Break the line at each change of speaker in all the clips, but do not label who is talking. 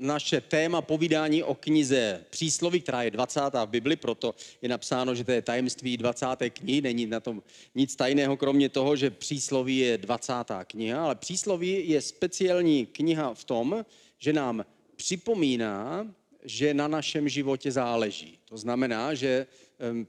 naše téma povídání o knize Přísloví, která je 20. v Bibli, proto je napsáno, že to je tajemství 20. knihy, není na tom nic tajného, kromě toho, že Přísloví je 20. kniha, ale Přísloví je speciální kniha v tom, že nám připomíná, že na našem životě záleží. To znamená, že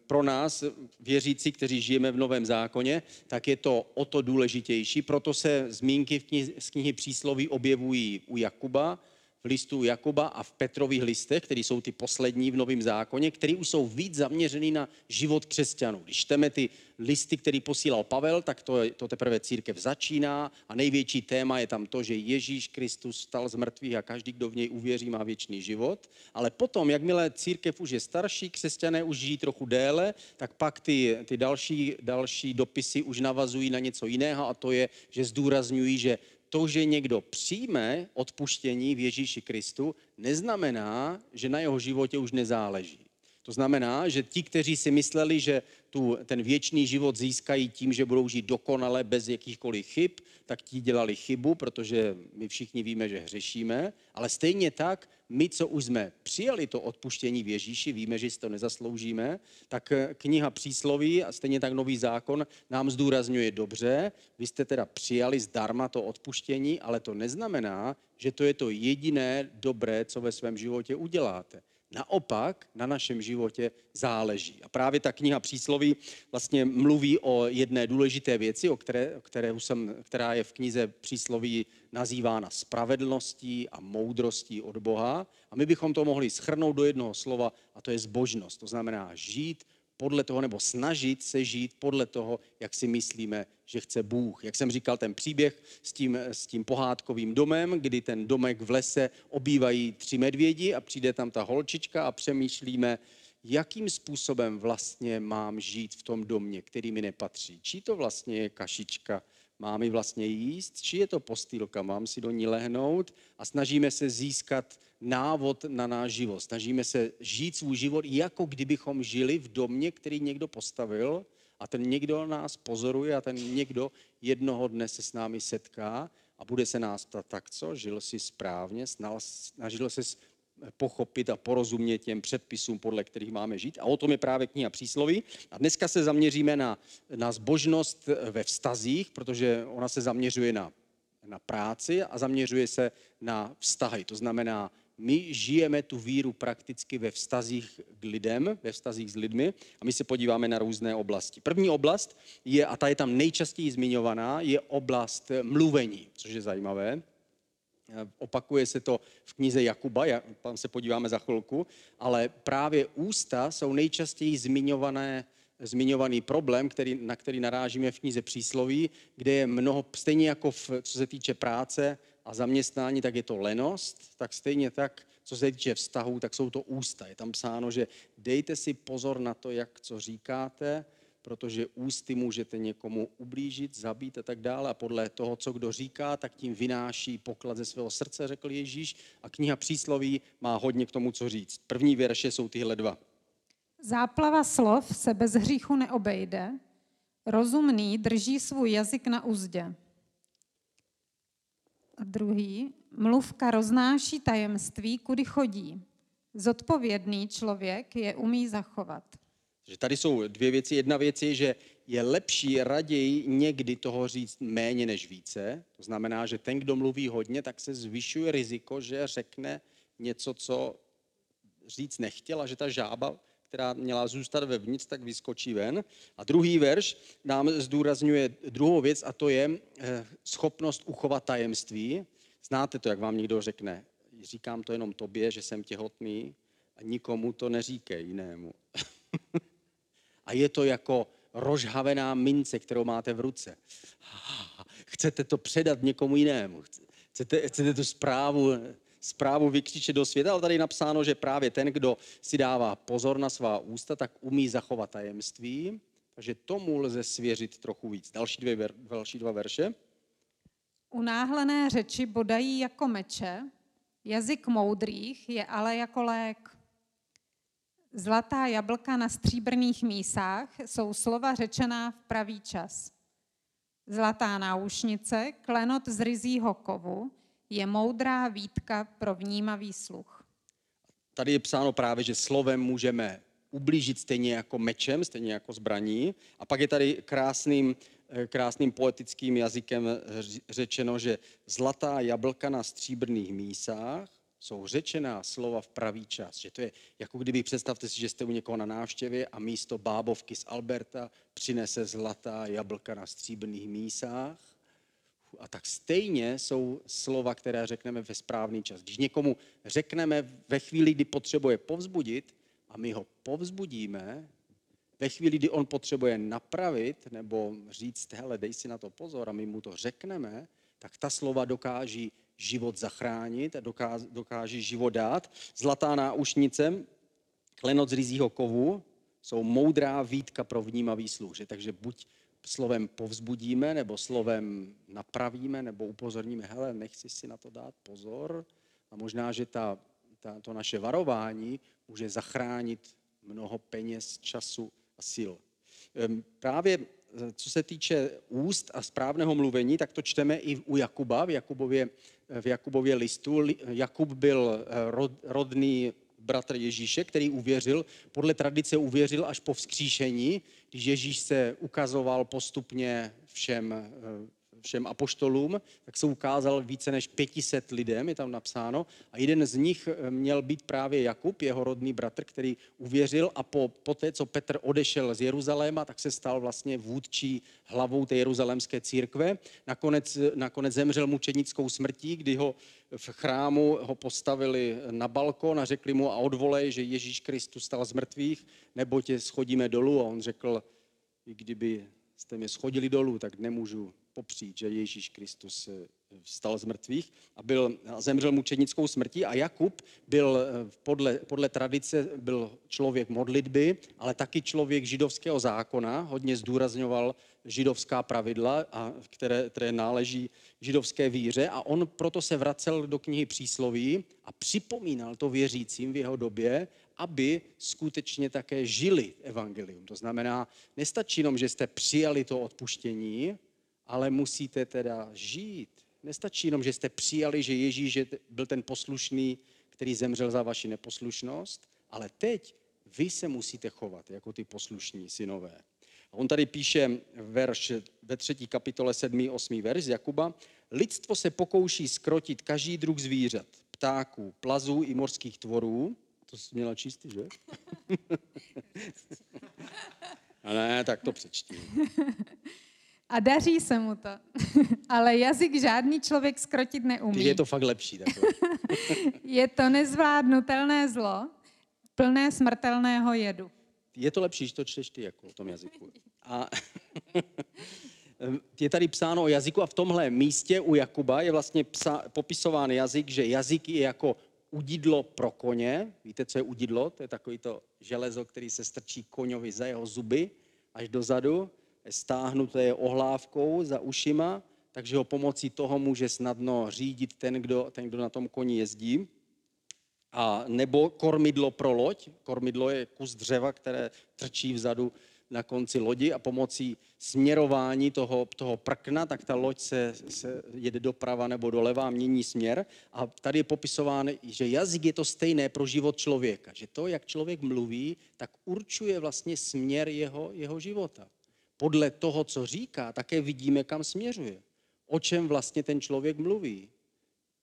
pro nás, věřící, kteří žijeme v Novém zákoně, tak je to o to důležitější. Proto se zmínky v z knihy Přísloví objevují u Jakuba, v listu Jakuba a v Petrových listech, které jsou ty poslední v Novém zákoně, které už jsou víc zaměřený na život křesťanů. Když čteme ty listy, který posílal Pavel, tak to, to teprve církev začíná a největší téma je tam to, že Ježíš Kristus stal z mrtvých a každý, kdo v něj uvěří, má věčný život. Ale potom, jakmile církev už je starší, křesťané už žijí trochu déle, tak pak ty, ty další, další dopisy už navazují na něco jiného a to je, že zdůrazňují, že to, že někdo přijme odpuštění v Ježíši Kristu, neznamená, že na jeho životě už nezáleží. To znamená, že ti, kteří si mysleli, že tu, ten věčný život získají tím, že budou žít dokonale bez jakýchkoliv chyb, tak ti dělali chybu, protože my všichni víme, že hřešíme, ale stejně tak my, co už jsme přijali to odpuštění v Ježíši, víme, že si to nezasloužíme, tak eh, kniha přísloví a stejně tak nový zákon nám zdůrazňuje dobře, vy jste teda přijali zdarma to odpuštění, ale to neznamená, že to je to jediné dobré, co ve svém životě uděláte. Naopak na našem životě záleží. A právě ta kniha přísloví vlastně mluví o jedné důležité věci, o které, o které jsem, která je v knize přísloví nazývána spravedlností a moudrostí od Boha. A my bychom to mohli schrnout do jednoho slova, a to je zbožnost. To znamená žít podle toho, nebo snažit se žít podle toho, jak si myslíme, že chce Bůh. Jak jsem říkal, ten příběh s tím, s tím pohádkovým domem, kdy ten domek v lese obývají tři medvědi a přijde tam ta holčička a přemýšlíme, jakým způsobem vlastně mám žít v tom domě, který mi nepatří. Čí to vlastně je kašička, mám ji vlastně jíst, či je to postýlka, mám si do ní lehnout? A snažíme se získat návod na náš život. Snažíme se žít svůj život, jako kdybychom žili v domě, který někdo postavil a ten někdo nás pozoruje a ten někdo jednoho dne se s námi setká a bude se nás ptat, tak co, žil jsi správně, snažil se pochopit a porozumět těm předpisům, podle kterých máme žít. A o tom je právě kniha přísloví. A dneska se zaměříme na, na zbožnost ve vztazích, protože ona se zaměřuje na, na práci a zaměřuje se na vztahy. To znamená, my žijeme tu víru prakticky ve vztazích k lidem, ve vztazích s lidmi a my se podíváme na různé oblasti. První oblast je, a ta je tam nejčastěji zmiňovaná, je oblast mluvení, což je zajímavé. Opakuje se to v knize Jakuba, tam se podíváme za chvilku, ale právě ústa jsou nejčastěji zmiňované, zmiňovaný problém, který, na který narážíme v knize Přísloví, kde je mnoho, stejně jako v, co se týče práce a zaměstnání, tak je to lenost, tak stejně tak, co se týče vztahů, tak jsou to ústa. Je tam psáno, že dejte si pozor na to, jak co říkáte, protože ústy můžete někomu ublížit, zabít a tak dále. A podle toho, co kdo říká, tak tím vynáší poklad ze svého srdce, řekl Ježíš. A kniha přísloví má hodně k tomu, co říct. První verše jsou tyhle dva.
Záplava slov se bez hříchu neobejde, rozumný drží svůj jazyk na úzdě. A druhý, mluvka roznáší tajemství, kudy chodí. Zodpovědný člověk je umí zachovat.
Že tady jsou dvě věci. Jedna věc je, že je lepší raději někdy toho říct méně než více. To znamená, že ten, kdo mluví hodně, tak se zvyšuje riziko, že řekne něco, co říct nechtěl a že ta žába, která měla zůstat vevnitř, tak vyskočí ven. A druhý verš nám zdůrazňuje druhou věc a to je eh, schopnost uchovat tajemství. Znáte to, jak vám někdo řekne, říkám to jenom tobě, že jsem těhotný a nikomu to neříkej jinému. a je to jako rozhavená mince, kterou máte v ruce. Chcete to předat někomu jinému. Chcete, chcete tu zprávu zprávu vykřičet do světa, ale tady je napsáno, že právě ten, kdo si dává pozor na svá ústa, tak umí zachovat tajemství, takže tomu lze svěřit trochu víc. Další, dvě, další dva verše.
Unáhlené řeči bodají jako meče, jazyk moudrých je ale jako lék. Zlatá jablka na stříbrných mísách jsou slova řečená v pravý čas. Zlatá náušnice, klenot z ryzího kovu, je moudrá výtka pro vnímavý sluch.
Tady je psáno právě, že slovem můžeme ublížit stejně jako mečem, stejně jako zbraní. A pak je tady krásným, eh, krásným poetickým jazykem ř- řečeno, že zlatá jablka na stříbrných mísách jsou řečená slova v pravý čas. Že to je, jako kdyby představte si, že jste u někoho na návštěvě a místo bábovky z Alberta přinese zlatá jablka na stříbrných mísách. A tak stejně jsou slova, které řekneme ve správný čas. Když někomu řekneme ve chvíli, kdy potřebuje povzbudit, a my ho povzbudíme, ve chvíli, kdy on potřebuje napravit nebo říct, hele, dej si na to pozor a my mu to řekneme, tak ta slova dokáží život zachránit a dokáží, dokáží život dát. Zlatá náušnice, klenot z rizího kovu, jsou moudrá výtka pro vnímavý sluch. Že? Takže buď slovem povzbudíme, nebo slovem napravíme, nebo upozorníme, hele, nechci si na to dát pozor. A možná, že ta, ta, to naše varování může zachránit mnoho peněz, času a sil. Ehm, Právě eh, co se týče úst a správného mluvení, tak to čteme i u Jakuba, v Jakubově, v Jakubově listu. Li- Jakub byl eh, rod, rodný bratr Ježíše, který uvěřil, podle tradice uvěřil až po vzkříšení, když Ježíš se ukazoval postupně všem, eh, všem apoštolům, tak se ukázal více než 500 lidem, je tam napsáno, a jeden z nich eh, měl být právě Jakub, jeho rodný bratr, který uvěřil a po, po té, co Petr odešel z Jeruzaléma, tak se stal vlastně vůdčí hlavou té jeruzalémské církve. Nakonec, nakonec zemřel mučenickou smrtí, kdy ho v chrámu ho postavili na balkon a řekli mu a odvolej, že Ježíš Kristus stal z mrtvých, nebo tě schodíme dolů. A on řekl, i kdyby jste mě schodili dolů, tak nemůžu popřít, že Ježíš Kristus eh, vstal z mrtvých a, byl, a zemřel mučenickou smrtí. A Jakub byl eh, podle, podle tradice byl člověk modlitby, ale taky člověk židovského zákona, hodně zdůrazňoval židovská pravidla, a které, které náleží židovské víře a on proto se vracel do knihy přísloví a připomínal to věřícím v jeho době, aby skutečně také žili evangelium. To znamená, nestačí jenom, že jste přijali to odpuštění, ale musíte teda žít. Nestačí jenom, že jste přijali, že Ježíš je- byl ten poslušný, který zemřel za vaši neposlušnost, ale teď vy se musíte chovat jako ty poslušní synové. A on tady píše verš ve třetí kapitole 7. 8. verš z Jakuba. Lidstvo se pokouší skrotit každý druh zvířat, ptáků, plazů i morských tvorů. To jsi měla číst, že? A ne, tak to přečti.
A daří se mu to. Ale jazyk žádný člověk skrotit neumí.
je to fakt lepší.
Je to nezvládnutelné zlo, plné smrtelného jedu.
Je to lepší, že to čteš ty jako o tom jazyku. A je tady psáno o jazyku a v tomhle místě u Jakuba je vlastně psa, popisován jazyk, že jazyk je jako udidlo pro koně. Víte, co je udidlo? To je takový to železo, který se strčí koňovi za jeho zuby až dozadu. Stáhnuté ohlávkou za ušima, takže ho pomocí toho může snadno řídit ten, kdo, ten, kdo na tom koni jezdí. A nebo kormidlo pro loď. Kormidlo je kus dřeva, které trčí vzadu na konci lodi a pomocí směrování toho, toho prkna, tak ta loď se, se jede doprava nebo doleva a mění směr. A tady je popisován, že jazyk je to stejné pro život člověka. Že to, jak člověk mluví, tak určuje vlastně směr jeho, jeho života. Podle toho, co říká, také vidíme, kam směřuje. O čem vlastně ten člověk mluví?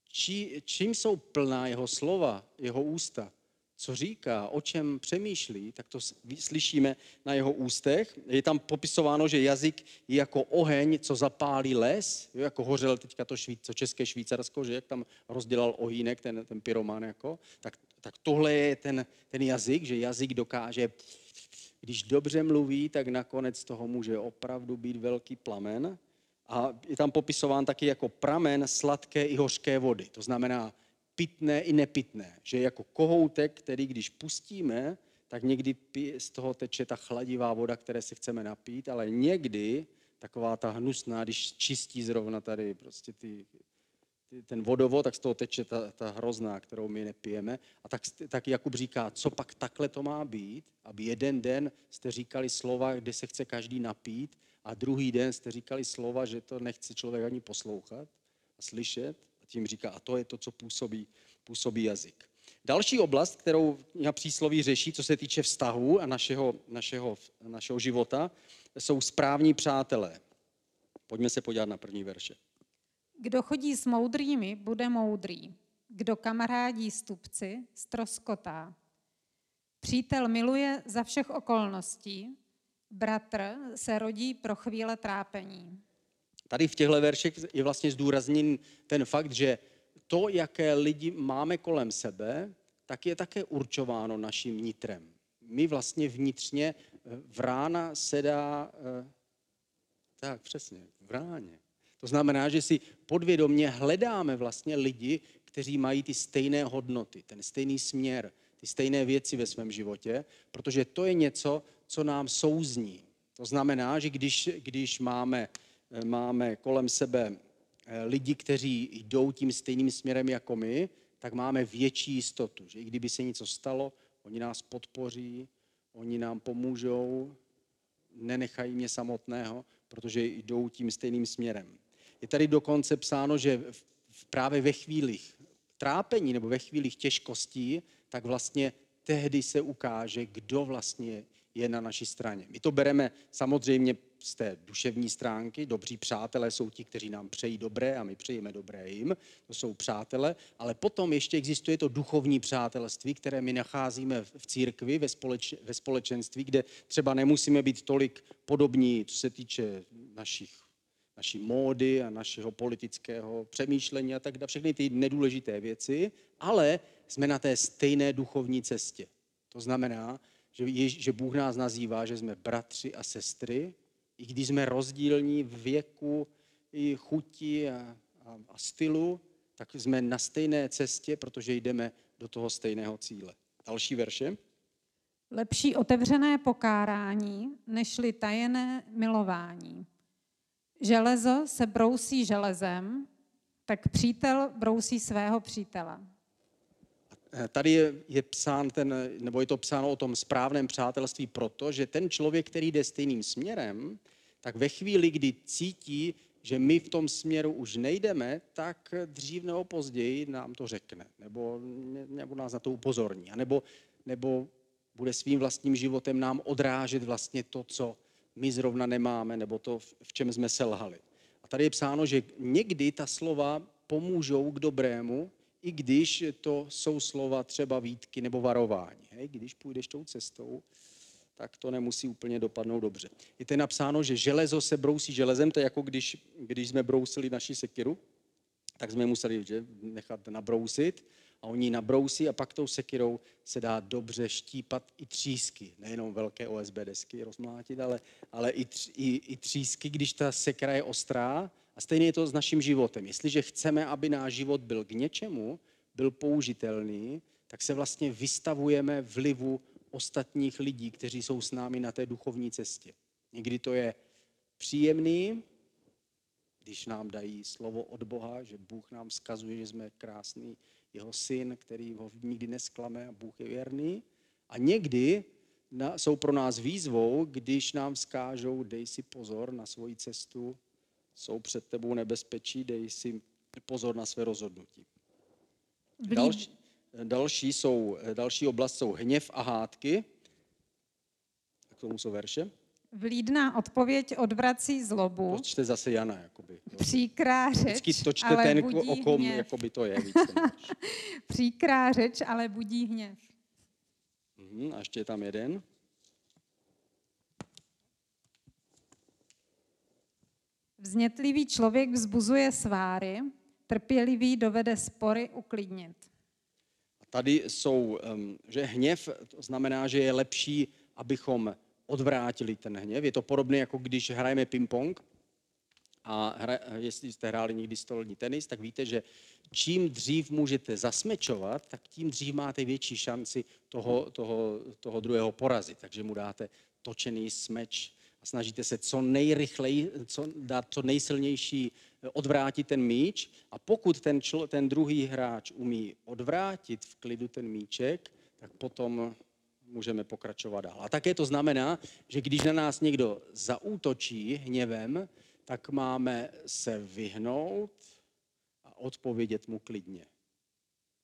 Či, čím jsou plná jeho slova, jeho ústa, co říká, o čem přemýšlí, tak to slyšíme na jeho ústech. Je tam popisováno, že jazyk je jako oheň, co zapálí les, jo, jako hořel teďka to, švý, co české Švýcarsko, že jak tam rozdělal ohýnek ten, ten pyroman, jako, tak, tak tohle je ten, ten jazyk, že jazyk dokáže, když dobře mluví, tak nakonec toho může opravdu být velký plamen. A je tam popisován taky jako pramen sladké i hořké vody. To znamená, pitné i nepitné. Že jako kohoutek, který když pustíme, tak někdy z toho teče ta chladivá voda, které se chceme napít, ale někdy taková ta hnusná, když čistí zrovna tady prostě ty, ten vodovod, tak z toho teče ta, ta hrozná, kterou my nepijeme. A tak, tak Jakub říká, co pak takhle to má být, aby jeden den jste říkali slova, kde se chce každý napít a druhý den jste říkali slova, že to nechce člověk ani poslouchat a slyšet. A tím říká, a to je to, co působí, působí jazyk. Další oblast, kterou na přísloví řeší, co se týče vztahu a našeho, našeho, našeho života, jsou správní přátelé. Pojďme se podívat na první verše.
Kdo chodí s moudrými, bude moudrý. Kdo kamarádí stupci, stroskotá. Přítel miluje za všech okolností, bratr se rodí pro chvíle trápení.
Tady v těchto verších je vlastně zdůrazněn ten fakt, že to, jaké lidi máme kolem sebe, tak je také určováno naším nitrem. My vlastně vnitřně v rána se dá, eh, tak přesně, v ráně. To znamená, že si podvědomně hledáme vlastně lidi, kteří mají ty stejné hodnoty, ten stejný směr, ty stejné věci ve svém životě, protože to je něco, co nám souzní. To znamená, že když, když máme, máme kolem sebe Eh, lidi, kteří jdou tím stejným směrem jako my, tak máme větší jistotu, že i kdyby se něco stalo, oni nás podpoří, oni nám pomůžou, nenechají mě samotného, protože jdou tím stejným směrem. Je tady dokonce psáno, že právě ve chvílích trápení nebo ve chvílích těžkostí, tak vlastně tehdy se ukáže, kdo vlastně je na naší straně. My to bereme samozřejmě z té duševní stránky. Dobří přátelé jsou ti, kteří nám přejí dobré a my přejeme dobré jim. To jsou přátelé. Ale potom ještě existuje to duchovní přátelství, které my nacházíme v církvi, ve, společ, ve společenství, kde třeba nemusíme být tolik podobní, co se týče našich naší módy a našeho politického přemýšlení a tak dále, všechny ty nedůležité věci, ale jsme na té stejné duchovní cestě. To znamená, že, že Bůh nás nazývá, že jsme bratři a sestry, i když jsme rozdílní v věku, i chuti a, a, a stylu, tak jsme na stejné cestě, protože jdeme do toho stejného cíle. Další verše.
Lepší otevřené pokárání, nežli tajené milování. Železo se brousí železem, tak přítel brousí svého přítele.
Eh, tady je, je psán ten, nebo je to psáno o tom správném přátelství proto, že ten člověk, který jde stejným směrem, tak ve chvíli, kdy cítí, že my v tom směru už nejdeme, tak dřív nebo později nám to řekne, nebo, nebo nás na to upozorní, nebo, nebo bude svým vlastním životem nám odrážet vlastně to, co my zrovna nemáme, nebo to, v čem jsme selhali. A tady je psáno, že někdy ta slova pomůžou k dobrému, i když to jsou slova třeba výtky nebo varování. Hej? Když půjdeš tou cestou, tak to nemusí úplně dopadnout dobře. Je to napsáno, že železo se brousí železem, to je jako když, když jsme brousili naši sekiru, tak jsme museli že, nechat nabrousit a oni nabrousí a pak tou sekirou se dá dobře štípat i třísky, nejenom velké OSB desky rozmlátit, ale, ale i, tř, i, i třísky, když ta sekira je ostrá, a stejně je to s naším životem. Jestliže chceme, aby náš život byl k něčemu, byl použitelný, tak se vlastně vystavujeme vlivu ostatních lidí, kteří jsou s námi na té duchovní cestě. Někdy to je příjemný, když nám dají slovo od Boha, že Bůh nám skazuje, že jsme krásný jeho syn, který ho nikdy nesklame a Bůh je věrný. A někdy jsou pro nás výzvou, když nám skážou, dej si pozor na svoji cestu, jsou před tebou nebezpečí, dej si pozor na své rozhodnutí. Další, další, jsou, další oblast jsou hněv a hádky. K tomu jsou verše.
Vlídná odpověď odvrací zlobu.
To čte zase Jana, jakoby.
Příkrá řeč,
Vždycky to čte
ale
ten,
budí
o kom
hněv.
jakoby to je.
Příkrá řeč, ale budí hněv.
Mhm, a ještě je tam jeden.
Vznětlivý člověk vzbuzuje sváry, trpělivý dovede spory uklidnit.
A tady jsou, že hněv, to znamená, že je lepší, abychom odvrátili ten hněv. Je to podobné, jako když hrajeme ping-pong A hra, jestli jste hráli někdy stolní tenis, tak víte, že čím dřív můžete zasmečovat, tak tím dřív máte větší šanci toho, toho, toho druhého porazit. Takže mu dáte točený smeč a snažíte se co nejrychleji, co, dát co nejsilnější odvrátit ten míč a pokud ten, člo, ten druhý hráč umí odvrátit v klidu ten míček, tak potom můžeme pokračovat dál. A také to znamená, že když na nás někdo zaútočí hněvem, tak máme se vyhnout a odpovědět mu klidně.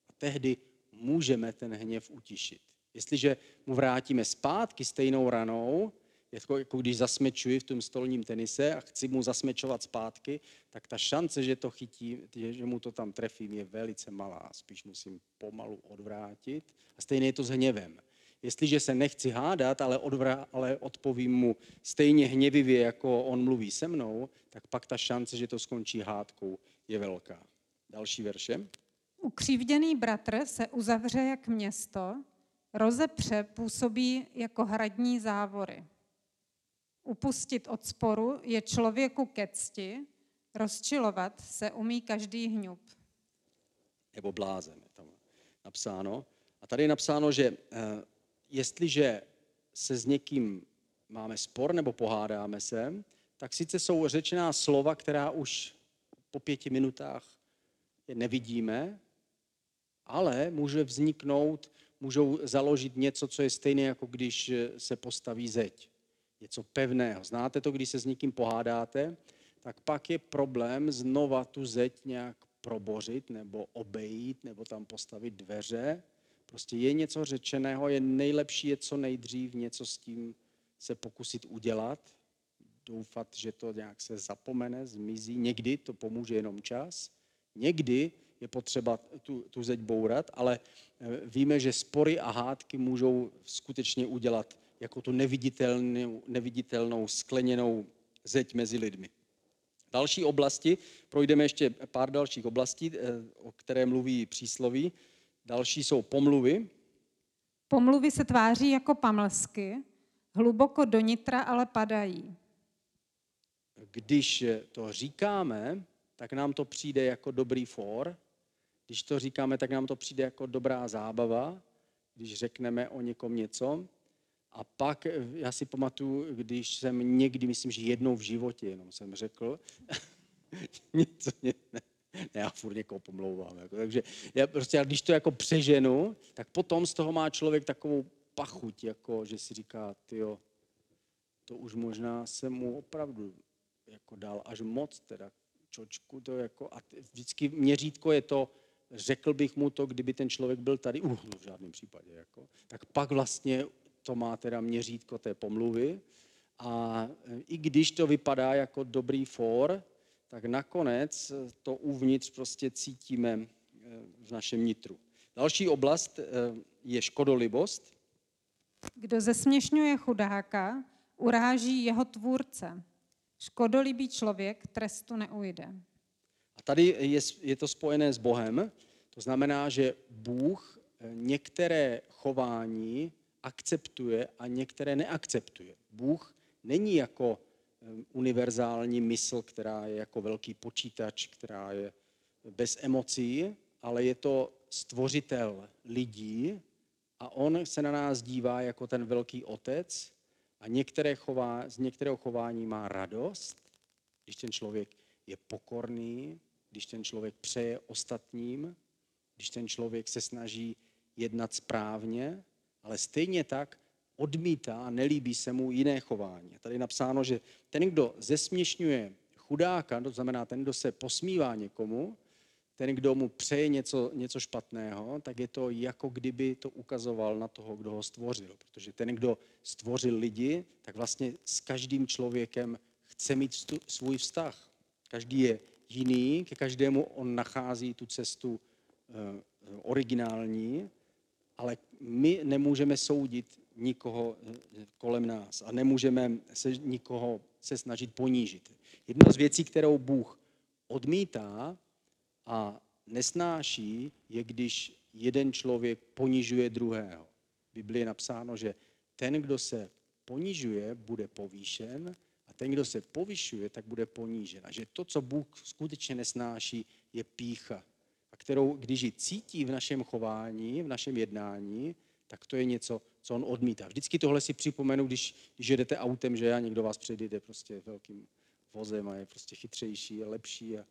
A tehdy můžeme ten hněv utišit. Jestliže mu vrátíme zpátky stejnou ranou, jako, jako když zasmečuji v tom stolním tenise a chci mu zasmečovat zpátky, tak ta šance, že to chytí, že mu to tam trefím, je velice malá. Spíš musím pomalu odvrátit. A stejně je to s hněvem. Jestliže se nechci hádat, ale, odvrá, ale odpovím mu stejně hněvivě, jako on mluví se mnou, tak pak ta šance, že to skončí hádkou, je velká. Další verše.
Ukřivděný bratr se uzavře jak město, rozepře působí jako hradní závory. Upustit od sporu je člověku ke cti, rozčilovat se umí každý hňub.
Nebo blázen je tam napsáno. A tady je napsáno, že eh, jestliže se s někým máme spor nebo pohádáme se, tak sice jsou řečená slova, která už po pěti minutách je nevidíme, ale může vzniknout, můžou založit něco, co je stejné, jako když se postaví zeď něco pevného. Znáte to, když se s někým pohádáte, tak pak je problém znova tu zeď nějak probořit nebo obejít nebo tam postavit dveře. Prostě je něco řečeného, je nejlepší je co nejdřív něco s tím se pokusit udělat, doufat, že to nějak se zapomene, zmizí. Někdy to pomůže jenom čas, někdy je potřeba tu, tu zeď bourat, ale eh, víme, že spory a hádky můžou skutečně udělat jako tu neviditelnou, neviditelnou skleněnou zeď mezi lidmi. Další oblasti, projdeme ještě pár dalších oblastí, eh, o které mluví přísloví. Další jsou pomluvy.
Pomluvy se tváří jako pamlsky, hluboko do nitra ale padají.
Když to říkáme, tak nám to přijde jako dobrý for. Když to říkáme, tak nám to přijde jako dobrá zábava. Když řekneme o někom něco, a pak, já si pamatuju, když jsem někdy, myslím, že jednou v životě jenom jsem řekl, něco, ne, ne, já furt někoho pomlouvám. Jako, takže já prostě, když to jako přeženu, tak potom z toho má člověk takovou pachuť, jako, že si říká, tyjo, to už možná se mu opravdu jako dal až moc, teda čočku, to jako, a vždycky měřítko je to, řekl bych mu to, kdyby ten člověk byl tady, uh, no v žádném případě, jako, tak pak vlastně to má teda měřítko té pomluvy. A e, i když to vypadá jako dobrý for, tak nakonec to uvnitř prostě cítíme e, v našem nitru. Další oblast e, je škodolibost.
Kdo zesměšňuje chudáka, uráží jeho tvůrce. Škodolibý člověk trestu neujde.
A tady je, je to spojené s Bohem. To znamená, že Bůh některé chování akceptuje a některé neakceptuje. Bůh není jako univerzální mysl, která je jako velký počítač, která je bez emocí, ale je to stvořitel lidí a on se na nás dívá jako ten velký otec a některé chová, z některého chování má radost, když ten člověk je pokorný, když ten člověk přeje ostatním, když ten člověk se snaží jednat správně ale stejně tak odmítá a nelíbí se mu jiné chování. Tady je napsáno, že ten, kdo zesměšňuje chudáka, to znamená ten, kdo se posmívá někomu, ten, kdo mu přeje něco, něco špatného, tak je to jako kdyby to ukazoval na toho, kdo ho stvořil. Protože ten, kdo stvořil lidi, tak vlastně s každým člověkem chce mít svůj vztah. Každý je jiný, ke každému on nachází tu cestu eh, originální ale my nemůžeme soudit nikoho eh, kolem nás a nemůžeme se nikoho se snažit ponížit. Jedna z věcí, kterou Bůh odmítá a nesnáší, je, když jeden člověk ponižuje druhého. V Biblii je napsáno, že ten, kdo se ponižuje, bude povýšen a ten, ten, kdo se povyšuje, tak bude ponížen. A že to, co Bůh skutečně nesnáší, je pícha. A kterou, když ji cítí v našem chování, v našem jednání, tak to je něco, co on odmítá. Vždycky tohle si připomenu, když, když jedete autem, že a někdo vás předjede prostě velkým vozem a je prostě chytřejší a lepší. A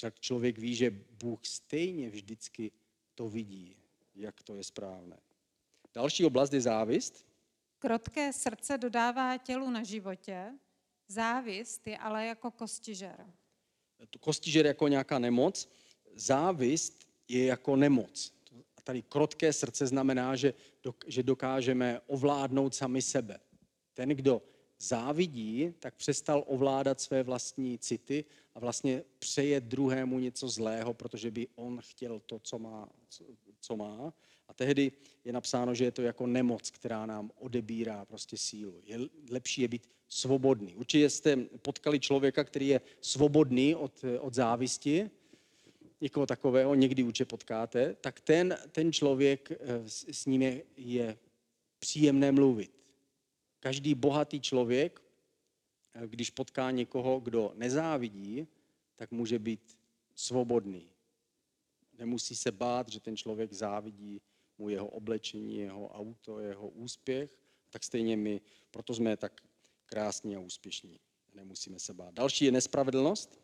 tak člověk ví, že Bůh stejně vždycky to vidí, jak to je správné. Další oblast je závist.
Krotké srdce dodává tělu na životě, závist je ale jako kostižer.
Kostižer jako nějaká nemoc, závist je jako nemoc. A tady krotké srdce znamená, že, že dokážeme ovládnout sami sebe. Ten, kdo závidí, tak přestal ovládat své vlastní city a vlastně přeje druhému něco zlého, protože by on chtěl to, co má. Co má. A tehdy je napsáno, že je to jako nemoc, která nám odebírá prostě sílu. Je lepší je být svobodný. Určitě jste potkali člověka, který je svobodný od, od závisti, někoho takového někdy určitě potkáte, tak ten, ten člověk eh, s, s ním je, je příjemné mluvit. Každý bohatý člověk, eh, když potká někoho, kdo nezávidí, tak může být svobodný. Nemusí se bát, že ten člověk závidí mu jeho oblečení, jeho auto, jeho úspěch, tak stejně my, proto jsme tak krásní a úspěšní. Nemusíme se bát. Další je nespravedlnost.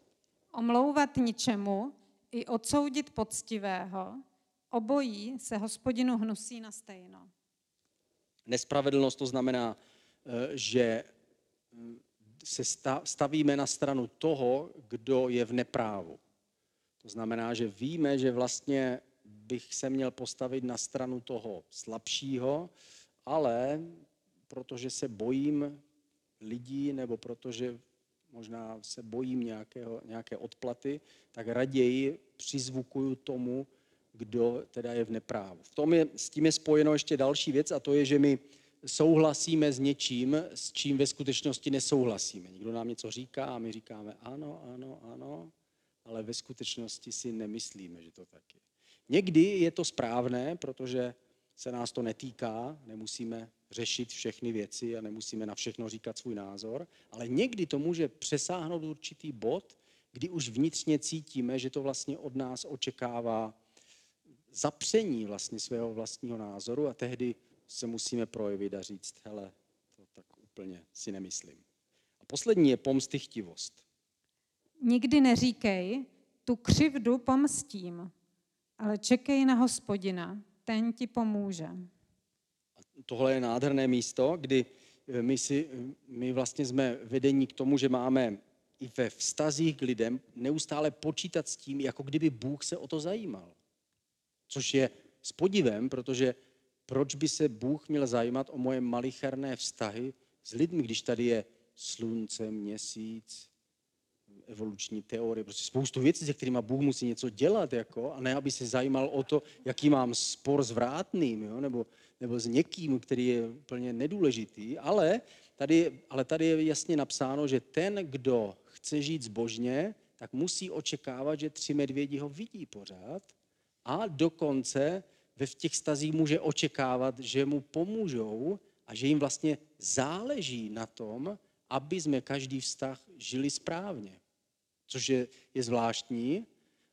Omlouvat ničemu i odsoudit poctivého, obojí se hospodinu hnusí na stejno.
Nespravedlnost to znamená, eh, že hm, se stavíme na stranu toho, kdo je v neprávu. To znamená, že víme, že vlastně bych se měl postavit na stranu toho slabšího, ale protože se bojím lidí nebo protože možná se bojím nějakého, nějaké odplaty, tak raději přizvukuju tomu, kdo teda je v neprávu. V tom je, s tím je spojeno ještě další věc a to je, že my souhlasíme s něčím, s čím ve skutečnosti nesouhlasíme. Někdo nám něco říká a my říkáme ano, ano, ano, ale ve skutečnosti si nemyslíme, že to tak je. Někdy je to správné, protože se nás to netýká, nemusíme řešit všechny věci a nemusíme na všechno říkat svůj názor, ale někdy to může přesáhnout určitý bod, kdy už vnitřně cítíme, že to vlastně od nás očekává zapření vlastně svého vlastního názoru a tehdy se musíme projevit a říct, hele, to tak úplně si nemyslím. A poslední je pomstychtivost.
Nikdy neříkej, tu křivdu pomstím, ale čekej na hospodina, ten ti pomůže.
Tohle je nádherné místo, kdy eh, my, si, my vlastně jsme vedení k tomu, že máme i ve vztazích k lidem neustále počítat s tím, jako kdyby Bůh se o to zajímal. Což je s podivem, protože proč by se Bůh měl zajímat o moje malicherné vztahy s lidmi, když tady je slunce, měsíc, evoluční teorie, prostě spoustu věcí, se kterými Bůh musí něco dělat, jako, a ne, aby se zajímal o to, jaký mám spor s vrátným, jo, nebo, nebo s někým, který je úplně nedůležitý, ale tady, ale tady je jasně napsáno, že ten, kdo chce žít zbožně, tak musí očekávat, že tři medvědi ho vidí pořád a dokonce ve v těch stazích může očekávat, že mu pomůžou a že jim vlastně záleží na tom, aby jsme každý vztah žili správně. Což je, je zvláštní,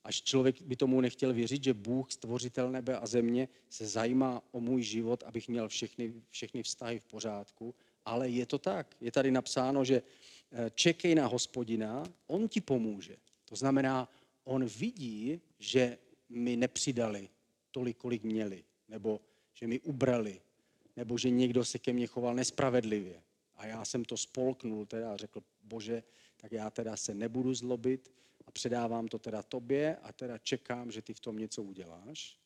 až člověk by tomu nechtěl věřit, že Bůh, stvořitel nebe a země, se zajímá o můj život, abych měl všechny, všechny vztahy v pořádku. Ale je to tak. Je tady napsáno, že eh, čekej na hospodina, on ti pomůže. To znamená, on vidí, že mi nepřidali tolik, kolik měli, nebo že mi ubrali, nebo že někdo se ke mně choval nespravedlivě. A já jsem to spolknul teda řekl, bože, tak já teda se nebudu zlobit a předávám to teda tobě a teda čekám, že ty v tom něco uděláš.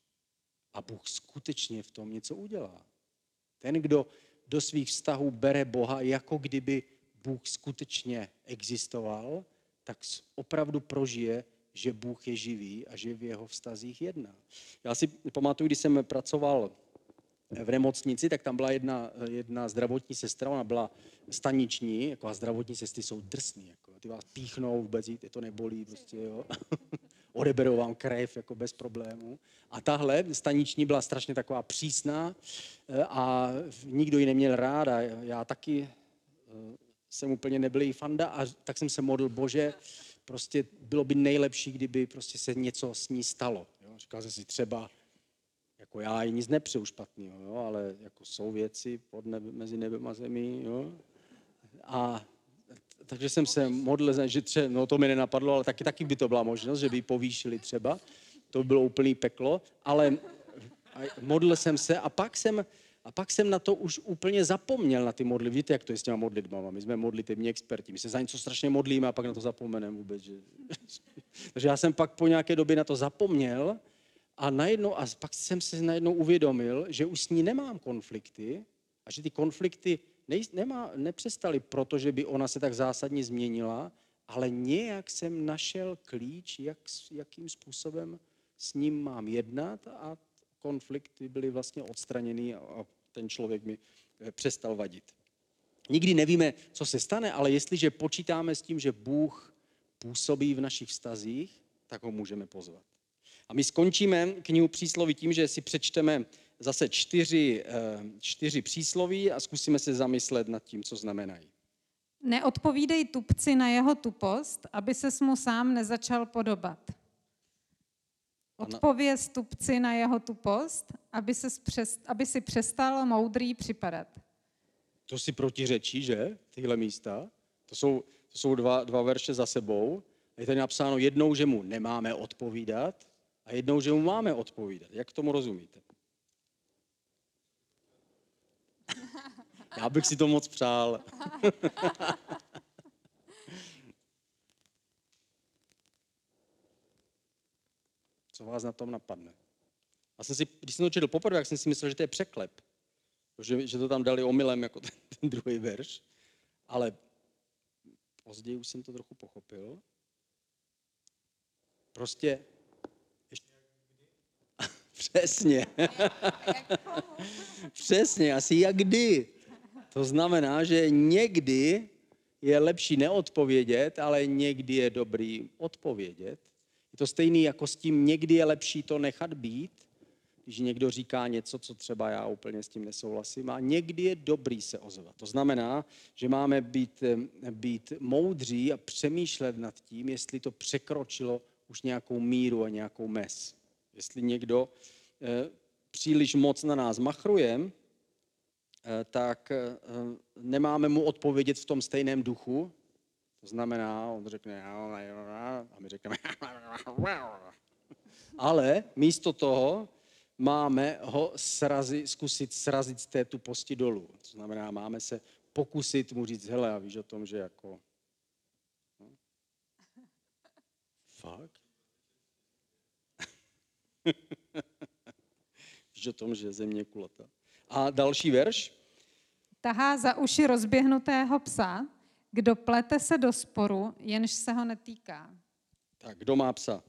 A Bůh skutečně v tom něco udělá. Ten, kdo do svých vztahů bere Boha, jako kdyby Bůh skutečně existoval, tak opravdu prožije, že Bůh je živý a že v jeho vztazích jedná. Já si pamatuju, když jsem pracoval v nemocnici, tak tam byla jedna, jedna zdravotní sestra, ona byla staniční, jako a zdravotní sestry jsou drsný, jako, ty vás píchnou, vůbec je to nebolí, prostě, jo. odeberou vám krev jako bez problémů. A tahle staniční byla strašně taková přísná eh, a nikdo ji neměl rád a já taky eh, jsem úplně nebyl fanda a tak jsem se modlil, bože, prostě bylo by nejlepší, kdyby prostě se něco s ní stalo. Jo? Říkal jsem si třeba, jako já jí nic nepřeju špatného, jo? ale jako jsou věci pod nebe, mezi nebem a zemí. Jo? A takže jsem se modlil, že třeba, no to mi nenapadlo, ale taky, taky by to byla možnost, že by ji povýšili třeba. To by bylo úplný peklo, ale modlil jsem se a pak jsem, a pak jsem na to už úplně zapomněl, na ty modly. Víte, jak to je s těma modlitbama? My jsme modlitební experti. My se za něco strašně modlíme a pak na to zapomeneme vůbec. Že... Takže já jsem pak po nějaké době na to zapomněl a, najednou, a pak jsem se najednou uvědomil, že už s ní nemám konflikty a že ty konflikty nej, nemá, nepřestaly, protože by ona se tak zásadně změnila, ale nějak jsem našel klíč, jak, jakým způsobem s ním mám jednat a konflikty byly vlastně odstraněny a ten člověk mi eh, přestal vadit. Nikdy nevíme, co se stane, ale jestliže počítáme s tím, že Bůh působí v našich vztazích, tak ho můžeme pozvat. A my skončíme knihu přísloví tím, že si přečteme zase čtyři, eh, čtyři přísloví a zkusíme se zamyslet nad tím, co znamenají.
Neodpovídej tupci na jeho tupost, aby se mu sám nezačal podobat. Odpověz tupci na jeho tupost, aby, se přes, aby si přestal moudrý připadat.
To si protiřečí, že? Tyhle místa. To jsou, to jsou dva, dva verše za sebou. Je tady napsáno jednou, že mu nemáme odpovídat a jednou, že mu máme odpovídat. Jak tomu rozumíte? Já bych si to moc přál. Co vás na tom napadne? Já jsem si, když jsem to četl poprvé, tak jsem si myslel, že to je překlep. Že, že to tam dali omylem jako ten, ten druhý verš. Ale později už jsem to trochu pochopil. Prostě. Přesně. Přesně, asi jak kdy. To znamená, že někdy je lepší neodpovědět, ale někdy je dobrý odpovědět. Je to stejný jako s tím, někdy je lepší to nechat být, když někdo říká něco, co třeba já úplně s tím nesouhlasím, a někdy je dobrý se ozvat. To znamená, že máme být, být moudří a přemýšlet nad tím, jestli to překročilo už nějakou míru a nějakou mez. Jestli někdo eh, příliš moc na nás machruje, eh, tak eh, nemáme mu odpovědět v tom stejném duchu. To znamená, on řekne a my řekneme ale místo toho máme ho srazi, zkusit srazit z té tuposti dolů. To znamená, máme se pokusit mu říct, hele, a víš o tom, že jako... No? Fakt? o tom, že země je kulatá. A další verš.
Tahá za uši rozběhnutého psa, kdo plete se do sporu, jenž se ho netýká.
Tak, kdo má psa?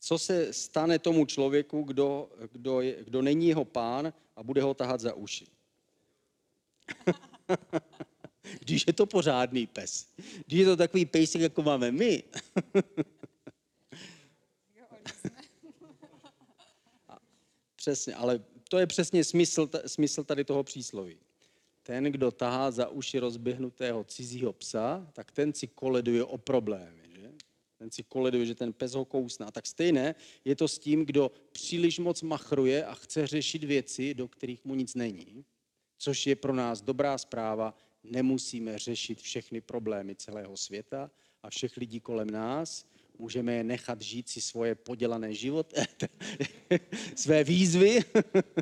Co se stane tomu člověku, kdo, kdo, je, kdo není jeho pán a bude ho tahat za uši? Když je to pořádný pes. Když je to takový pejsek, jako máme my. Přesně, ale to je přesně smysl, smysl tady toho přísloví. Ten, kdo tahá za uši rozběhnutého cizího psa, tak ten si koleduje o problémy. Že? Ten si koleduje, že ten pes ho kousná. Tak stejné je to s tím, kdo příliš moc machruje a chce řešit věci, do kterých mu nic není, což je pro nás dobrá zpráva. Nemusíme řešit všechny problémy celého světa a všech lidí kolem nás, můžeme je nechat žít si svoje podělané život, své výzvy.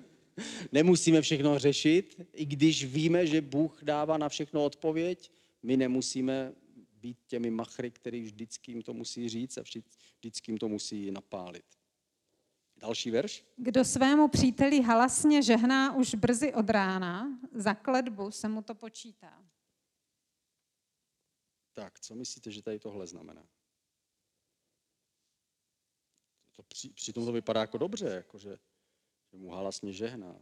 Nemusíme všechno řešit, i když víme, že Bůh dává na všechno odpověď, my nemusíme být těmi machry, který vždycky jim to musí říct a vždycky jim to musí napálit. Další verš.
Kdo svému příteli halasně žehná už brzy od rána, za kledbu se mu to počítá.
Tak, co myslíte, že tady tohle znamená? To při, přitom to vypadá jako dobře, jakože že mu halasně žehná.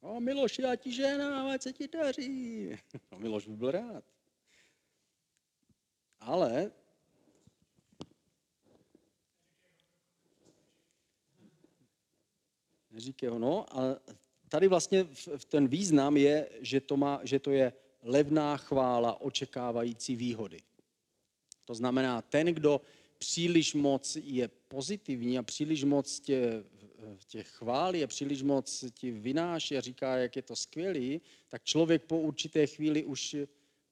O Miloš, já ti žehnám, ať se ti daří. A Miloš by byl rád. Ale neříkej ho, no, a tady vlastně ten význam je, že to, má, že to je levná chvála očekávající výhody. To znamená, ten, kdo příliš moc je pozitivní a příliš moc tě, tě chválí a příliš moc ti vynáší a říká, jak je to skvělý, tak člověk po určité chvíli už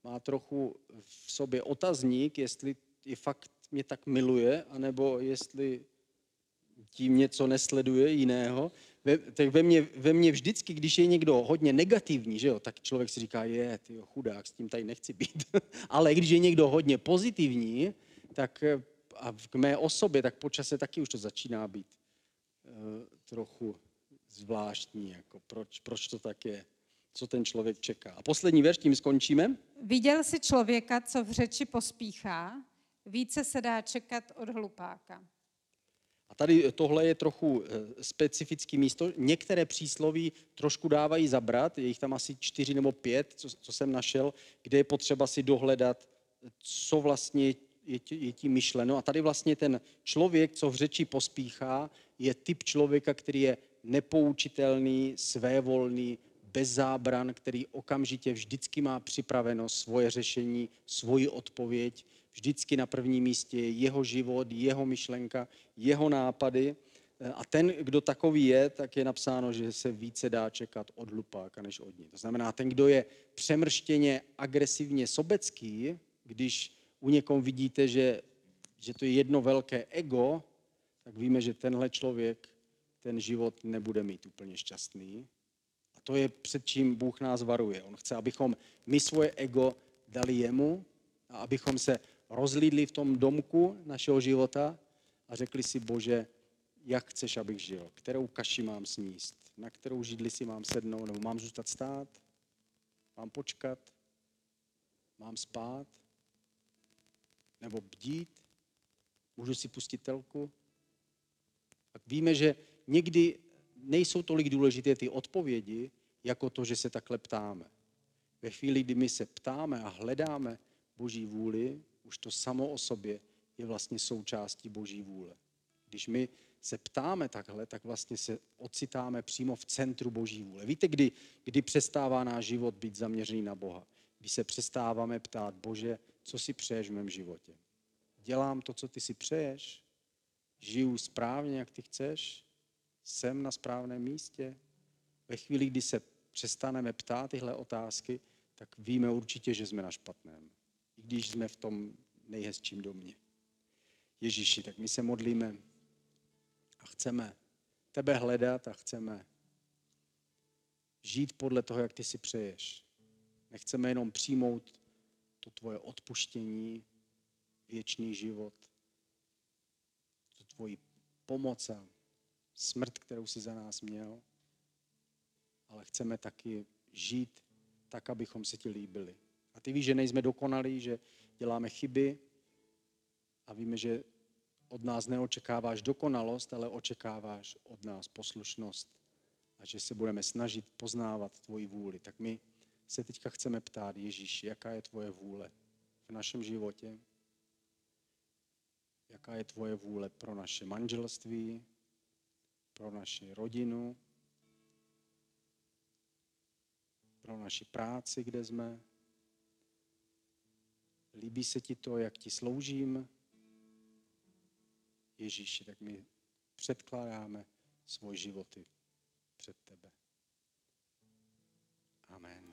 má trochu v sobě otazník, jestli je fakt mě tak miluje, anebo jestli tím něco nesleduje jiného. Ve, tak ve mně, ve mně vždycky, když je někdo hodně negativní, že jo, tak člověk si říká, je, ty chudák, s tím tady nechci být. Ale když je někdo hodně pozitivní, tak a k mé osobě, tak počase taky už to začíná být uh, trochu zvláštní, jako proč, proč to tak je, co ten člověk čeká. A poslední verš, tím skončíme.
Viděl si člověka, co v řeči pospíchá, více se dá čekat od hlupáka.
A tady tohle je trochu eh, specifický místo. Některé přísloví trošku dávají zabrat, je jich tam asi čtyři nebo pět, co, co jsem našel, kde je potřeba si dohledat, co vlastně je, je tím myšleno. A tady vlastně ten člověk, co v řeči pospíchá, je typ člověka, který je nepoučitelný, svévolný, bez zábran, který okamžitě vždycky má připraveno svoje řešení, svoji odpověď, vždycky na prvním místě je jeho život, jeho myšlenka, jeho nápady. A ten, kdo takový je, tak je napsáno, že se více dá čekat od hlupáka než od ní. To znamená, ten, kdo je přemrštěně agresivně sobecký, když u někom vidíte, že, že to je jedno velké ego, tak víme, že tenhle člověk ten život nebude mít úplně šťastný. A to je před čím Bůh nás varuje. On chce, abychom my svoje ego dali jemu a abychom se rozlídli v tom domku našeho života a řekli si, Bože, jak chceš, abych žil, kterou kaši mám sníst, na kterou židli si mám sednout, nebo mám zůstat stát, mám počkat, mám spát, nebo bdít, můžu si pustit telku. Tak víme, že někdy nejsou tolik důležité ty odpovědi, jako to, že se takhle ptáme. Ve chvíli, kdy my se ptáme a hledáme Boží vůli, už to samo o sobě je vlastně součástí Boží vůle. Když my se ptáme takhle, tak vlastně se ocitáme přímo v centru Boží vůle. Víte, kdy, kdy přestává náš život být zaměřený na Boha? Když se přestáváme ptát, Bože, co si přeješ v mém životě? Dělám to, co ty si přeješ? Žiju správně, jak ty chceš? Jsem na správném místě? Ve chvíli, kdy se přestaneme ptát tyhle otázky, tak víme určitě, že jsme na špatném. I když jsme v tom nejhezčím domě. Ježíši, tak my se modlíme a chceme tebe hledat a chceme žít podle toho, jak ty si přeješ. Nechceme jenom přijmout to tvoje odpuštění, věčný život, tu tvoji pomoc a smrt, kterou si za nás měl, ale chceme taky žít tak, abychom se ti líbili. A ty víš, že nejsme dokonalí, že děláme chyby a víme, že od nás neočekáváš dokonalost, ale očekáváš od nás poslušnost a že se budeme snažit poznávat tvoji vůli. Tak my se teďka chceme ptát, Ježíši, jaká je tvoje vůle v našem životě? Jaká je tvoje vůle pro naše manželství, pro naši rodinu, pro naši práci, kde jsme, Líbí se ti to, jak ti sloužím? Ježíši, tak my předkládáme svoje životy před tebe. Amen.